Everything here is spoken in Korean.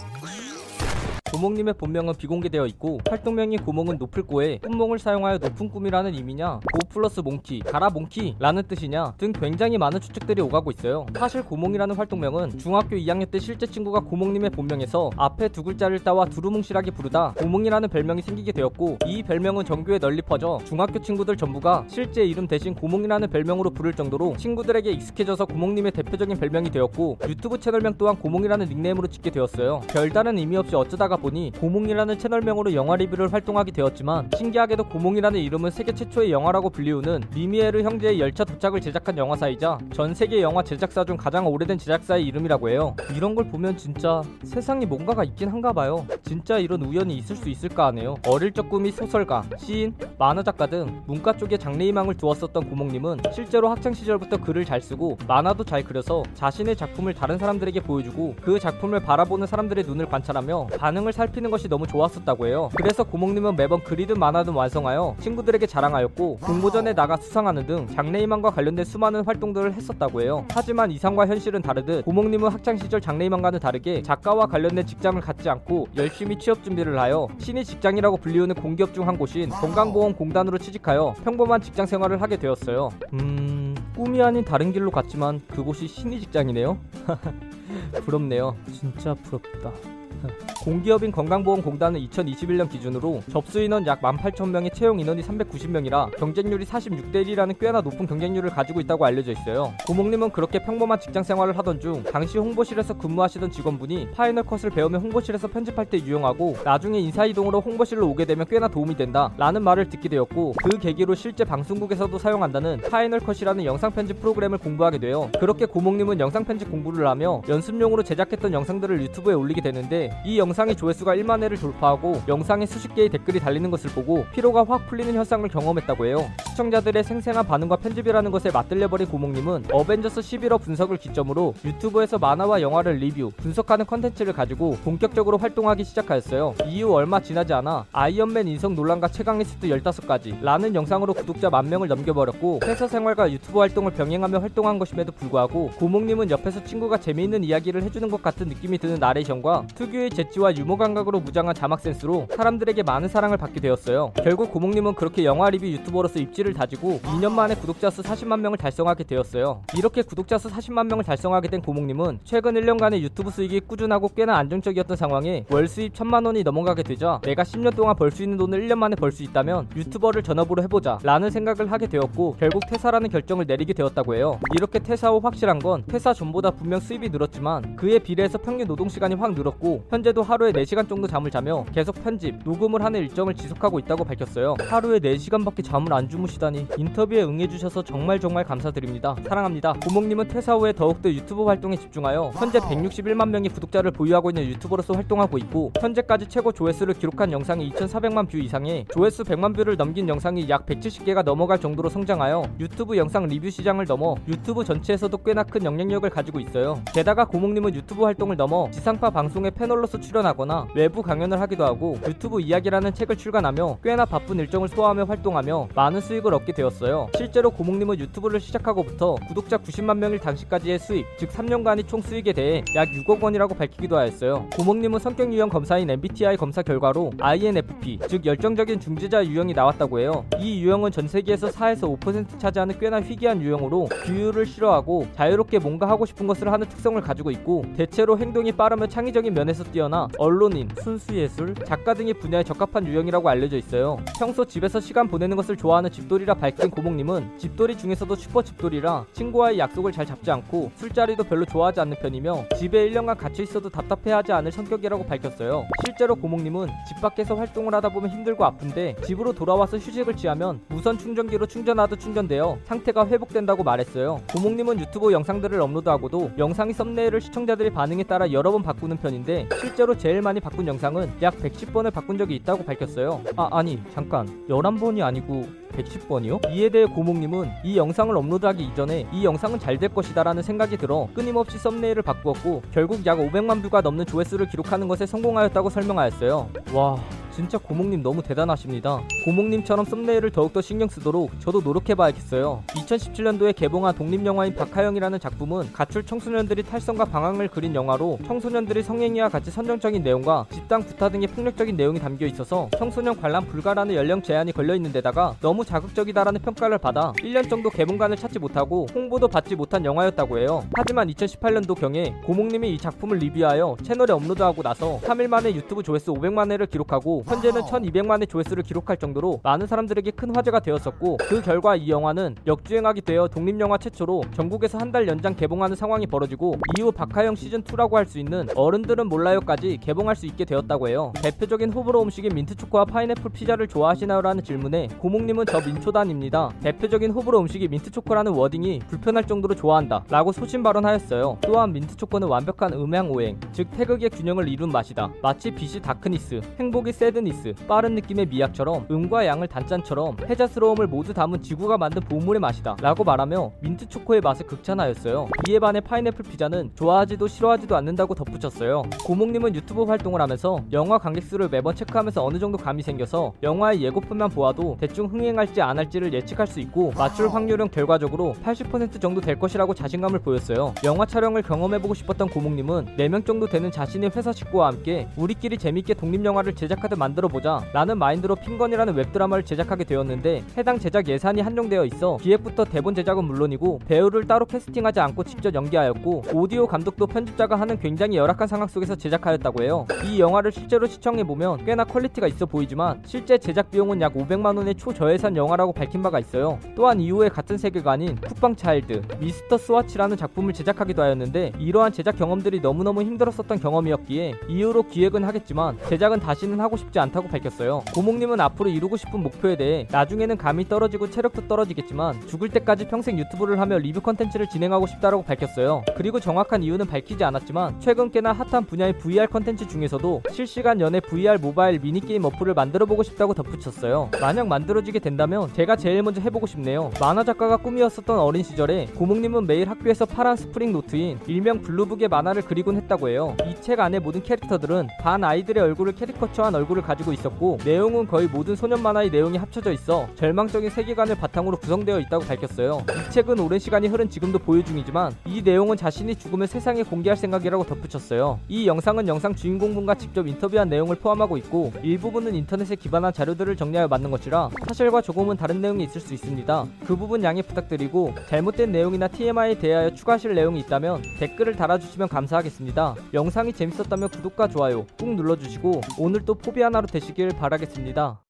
clown, clown. 고몽님의 본명은 비공개되어 있고 활동명인 고몽은 높을 고에 꿈몽을 사용하여 높은 꿈이라는 의미냐 go 플러스 monkey 가라 monkey 라는 뜻이냐 등 굉장히 많은 추측들이 오가고 있어요. 사실 고몽이라는 활동명은 중학교 2학년 때 실제 친구가 고몽님의 본명에서 앞에 두 글자를 따와 두루뭉실하게 부르다 고몽이라는 별명이 생기게 되었고 이 별명은 전교에 널리 퍼져 중학교 친구들 전부가 실제 이름 대신 고몽이라는 별명으로 부를 정도로 친구들에게 익숙해져서 고몽님의 대표적인 별명이 되었고 유튜브 채널명 또한 고몽이라는 닉네임으로 짓게 되었어요. 별다른 의미 없이 어쩌다가 보니 고몽이라는 채널명으로 영화 리뷰를 활동하게 되었지만 신기하게도 고몽이라는 이름은 세계 최초의 영화라고 불리우는 뤼미에르 형제의 열차 도착을 제작한 영화사이자 전 세계 영화 제작사 중 가장 오래된 제작사의 이름이라고 해요. 이런 걸 보면 진짜 세상에 뭔가가 있긴 한가 봐요. 진짜 이런 우연이 있을 수 있을까 하네요. 어릴 적 꿈이 소설가, 시인, 만화 작가 등 문과 쪽에 장래희망을 두었었던 고몽님은 실제로 학창 시절부터 글을 잘 쓰고 만화도 잘 그려서 자신의 작품을 다른 사람들에게 보여주고 그 작품을 바라보는 사람들의 눈을 관찰하며 반응을 살피는 것이 너무 좋았었다고 해요. 그래서 고몽님은 매번 그리든 만화든 완성하여 친구들에게 자랑하였고 공모전에 나가 수상하는 등 장래희망과 관련된 수많은 활동들을 했었다고 해요. 하지만 이상과 현실은 다르듯 고몽님은 학창 시절 장래희망과는 다르게 작가와 관련된 직장을 갖지 않고 열심히 취업 준비를 하여 신의 직장이라고 불리우는 공기업 중 한 곳인 건강보험공단으로 취직하여 평범한 직장 생활을 하게 되었어요. 음... 꿈이 아닌 다른 길로 갔지만 그곳이 신의 직장이네요. 부럽네요. 진짜 부럽다. 공기업인 건강보험공단은 2021년 기준으로 접수 인원 약 18,000명의 채용 인원이 390명이라 경쟁률이 46대 1이라는 꽤나 높은 경쟁률을 가지고 있다고 알려져 있어요. 고몽님은 그렇게 평범한 직장 생활을 하던 중 당시 홍보실에서 근무하시던 직원분이 Final Cut을 배우며 홍보실에서 편집할 때 유용하고 나중에 인사 이동으로 홍보실로 오게 되면 꽤나 도움이 된다 라는 말을 듣게 되었고 그 계기로 실제 방송국에서도 사용한다는 Final Cut이라는 영상 편집 프로그램을 공부하게 되어 그렇게 고몽님은 영상 편집 공부를 하며 연습용으로 제작했던 영상들을 유튜브에 올리게 되는데 이 영상의 조회수가 1만 회를 돌파하고 영상에 수십 개의 댓글이 달리는 것을 보고 피로가 확 풀리는 현상을 경험했다고 해요. 시청자들의 생생한 반응과 편집이라는 것에 맛들려버린 고몽님은 어벤져스 11호 분석을 기점으로 유튜브에서 만화와 영화를 리뷰, 분석하는 컨텐츠를 가지고 본격적으로 활동하기 시작하였어요. 이후 얼마 지나지 않아 아이언맨 인성 논란과 최강의 슈트 15가지 라는 영상으로 구독자 만 명을 넘겨버렸고 회사 생활과 유튜브 활동을 병행하며 활동한 것임에도 불구하고 고몽님은 옆에서 친구가 재미있는 이야기를 해주는 것 같은 느낌이 드는 나레이션과 특유 의 재치와 유머 감각으로 무장한 자막 센스로 사람들에게 많은 사랑을 받게 되었어요. 결국 고몽님은 그렇게 영화 리뷰 유튜버로서 입지를 다지고 2년 만에 구독자 수 40만 명을 달성하게 되었어요. 이렇게 구독자 수 40만 명을 달성하게 된 고몽님은 최근 1년간의 유튜브 수익이 꾸준하고 꽤나 안정적이었던 상황에 월 수입 1000만 원이 넘어가게 되자 내가 10년 동안 벌 수 있는 돈을 1년 만에 벌 수 있다면 유튜버를 전업으로 해보자 라는 생각을 하게 되었고 결국 퇴사라는 결정을 내리게 되었다고 해요. 이렇게 퇴사 후 확실한 건 퇴사 전보다 분명 수입이 늘었지만 그에 비례해서 평균 노동 시간이 확 늘었고 현재도 하루에 4시간 정도 잠을 자며 계속 편집, 녹음을 하는 일정을 지속하고 있다고 밝혔어요. 하루에 4시간밖에 잠을 안 주무시다니 인터뷰에 응해주셔서 정말 정말 감사드립니다. 사랑합니다. 고몽님은 퇴사 후에 더욱더 유튜브 활동에 집중하여 현재 161만 명의 구독자를 보유하고 있는 유튜버로서 활동하고 있고 현재까지 최고 조회수를 기록한 영상이 2,400만 view 이상에 조회수 100만 view를 넘긴 영상이 약 170개가 넘어갈 정도로 성장하여 유튜브 영상 리뷰 시장을 넘어 유튜브 전체에서도 꽤나 큰 영향력을 가지고 있어요. 게다가 고몽님은 유튜브 활동을 넘어 지상파 방송에 패널 로서 출연하거나 외부 강연을 하기도 하고 유튜브 이야기라는 책을 출간하며 꽤나 바쁜 일정을 소화하며 활동하며 많은 수익을 얻게 되었어요. 실제로 고몽님은 유튜브를 시작하고부터 구독자 90만 명일 당시까지의 수익, 즉 3년간의 총 수익에 대해 약 6억 원이라고 밝히기도 하였어요. 고몽님은 성격 유형 검사인 MBTI 검사 결과로 INFP, 즉 열정적인 중재자 유형이 나왔다고 해요. 이 유형은 전 세계에서 4에서 5% 차지하는 꽤나 희귀한 유형으로 규율을 싫어하고 자유롭게 뭔가 하고 싶은 것을 하는 특성을 가지고 있고 대체로 행동이 빠르며 창의적인 면에서 뛰어나 언론인, 순수예술, 작가 등의 분야에 적합한 유형이라고 알려져 있어요. 평소 집에서 시간 보내는 것을 좋아하는 집돌이라 밝힌 고몽님은 집돌이 중에서도 슈퍼 집돌이라 친구와의 약속을 잘 잡지 않고 술자리도 별로 좋아하지 않는 편이며 집에 1년간 갇혀 있어도 답답해하지 않을 성격이라고 밝혔어요. 실제로 고몽님은 집 밖에서 활동을 하다 보면 힘들고 아픈데 집으로 돌아와서 휴식을 취하면 무선 충전기로 충전하듯 충전되어 상태가 회복된다고 말했어요. 고몽님은 유튜브 영상들을 업로드하고도 영상의 썸네일을 시청자들의 반응에 따라 여러 번 바꾸는 편인데 실제로 제일 많이 바꾼 영상은 약 110번을 바꾼 적이 있다고 밝혔어요. 아 아니 잠깐 11번이 아니고 110번이요? 이에 대해 고몽님은 이 영상을 업로드하기 이전에 이 영상은 잘 될 것이다 라는 생각이 들어 끊임없이 썸네일을 바꾸었고 결국 약 500만 뷰가 넘는 조회수를 기록하는 것에 성공하였다고 설명하였어요. 와 진짜 고몽님 너무 대단하십니다. 고몽님처럼 썸네일을 더욱더 신경 쓰도록 저도 노력해봐야겠어요. 2017년도에 개봉한 독립영화인 박화영이라는 작품은 가출 청소년들이 탈선과 방황을 그린 영화로 청소년들이 성행위와 같이 선정적인 내용과 집단 구타 등의 폭력적인 내용이 담겨 있어서 청소년 관람 불가라는 연령 제한이 걸려 있는 데다가 너무 자극적이다라는 평가를 받아 1년 정도 개봉관을 찾지 못하고 홍보도 받지 못한 영화였다고 해요. 하지만 2018년도 경에 고몽님이 이 작품을 리뷰하여 채널에 업로드하고 나서 3일 만에 유튜브 조회수 500만 회를 기록하고 현재는 1200만 회 조회수를 기록할 정도로 많은 사람들에게 큰 화제가 되었었고 그 결과 이 영화는 역주행하게 되어 독립영화 최초로 전국에서 한 달 연장 개봉하는 상황이 벌어지고 이후 박화영 시즌2라고 할 수 있는 어른들은 몰라요까지 개봉할 수 있게 되었다고 해요. 대표적인 호불호 음식인 민트초코와 파인애플 피자를 좋아하시나요? 라는 질문에 고몽님은 저 민초단입니다. 대표적인 호불호 음식이 민트초코라는 wording이 불편할 정도로 좋아한다 라고 소신 발언하였어요. 또한 민트초코는 완벽한 음양오행 즉 태극의 균형을 이룬 맛이다. 마치 빛의 darkness, 행복의 sadness, 빠른 느림의 미학처럼 음과 양을 단짠처럼 혜자스러움을 모두 담은 지구가 만든 보물의 맛이다 라고 말하며 민트초코의 맛을 극찬하였어요. 이에 반해 파인애플 피자는 좋아하지도 싫어하지도 않는다고 덧붙였어요. 고몽님은 유튜브 활동을 하면서 영화 관객 수를 매번 체크하면서 어느 정도 감이 생겨서 영화의 예고편만 보아도 대충 흥행할 지 안 할지를 예측할 수 있고 맞출 확률은 결과적으로 80% 정도 될 것이라고 자신감을 보였어요. 영화 촬영을 경험해보고 싶었던 고몽님은 4명 정도 되는 자신의 회사 식구와 함께 우리끼리 재밌게 독립영화를 제작하듯 만들어보자 라는 마인드로 핑건이라는 웹드라마를 제작하게 되었는데 해당 제작 예산이 한정되어 있어 기획부터 대본 제작은 물론이고 배우를 따로 캐스팅하지 않고 직접 연기하였고 오디오 감독도 편집자가 하는 굉장히 열악한 상황 속에서 제작하였다고 해요. 이 영화를 실제로 시청해보면 꽤나 quality가 있어 보이지만 실제 제작 비용은 약 500만원의 초저예산 영화라고 밝힌 바가 있어요. 또한 이후에 같은 세계관인 쿡방 차일드, 미스터 스와치라는 작품을 제작하기도 하였는데 이러한 제작 경험들이 너무너무 힘들었었던 경험이었기에 이후로 기획은 하겠지만 제작은 다시는 하고 싶지 않다고 밝혔어요. 고몽님은 앞으로 이루고 싶은 목표에 대해 나중에는 감이 떨어지고 체력도 떨어지겠지만 죽을 때까지 평생 유튜브를 하며 리뷰 컨텐츠를 진행하고 싶다라고 밝혔어요. 그리고 정확한 이유는 밝히지 않았지만 최근 꽤나 핫한 분야의 VR 컨텐츠 중에서도 실시간 연애 VR 모바일 미니게임 어플을 만들어 보고 싶다고 덧붙였어요. 만약 만들어지게 된다 면 제가 제일 먼저 해보고 싶네요. 만화 작가가 꿈이었었던 어린 시절에 고몽님은 매일 학교에서 파란 스프링 노트인 일명 블루북에 만화를 그리곤 했다고 해요. 이 책 안에 모든 캐릭터들은 반 아이들의 얼굴을 캐리커처한 얼굴을 가지고 있었고 내용은 거의 모든 소년 만화의 내용이 합쳐져 있어 절망적인 세계관을 바탕으로 구성되어 있다고 밝혔어요. 이 책은 오랜 시간이 흐른 지금도 보유 중이지만 이 내용은 자신이 죽으면 세상에 공개할 생각이라고 덧붙였어요. 이 영상은 영상 주인공분과 직접 인터뷰한 내용을 포함하고 있고 일부분은 인터넷에 기반한 자료들을 정리하여 만든 것이라 사실과 조금은 다른 내용이 있을 수 있습니다. 그 부분 양해 부탁드리고 잘못된 내용이나 TMI에 대하여 추가하실 내용이 있다면 댓글을 달아주시면 감사하겠습니다. 영상이 재밌었다면 구독과 좋아요 꾹 눌러주시고 오늘도 포비 하나로 되시길 바라겠습니다.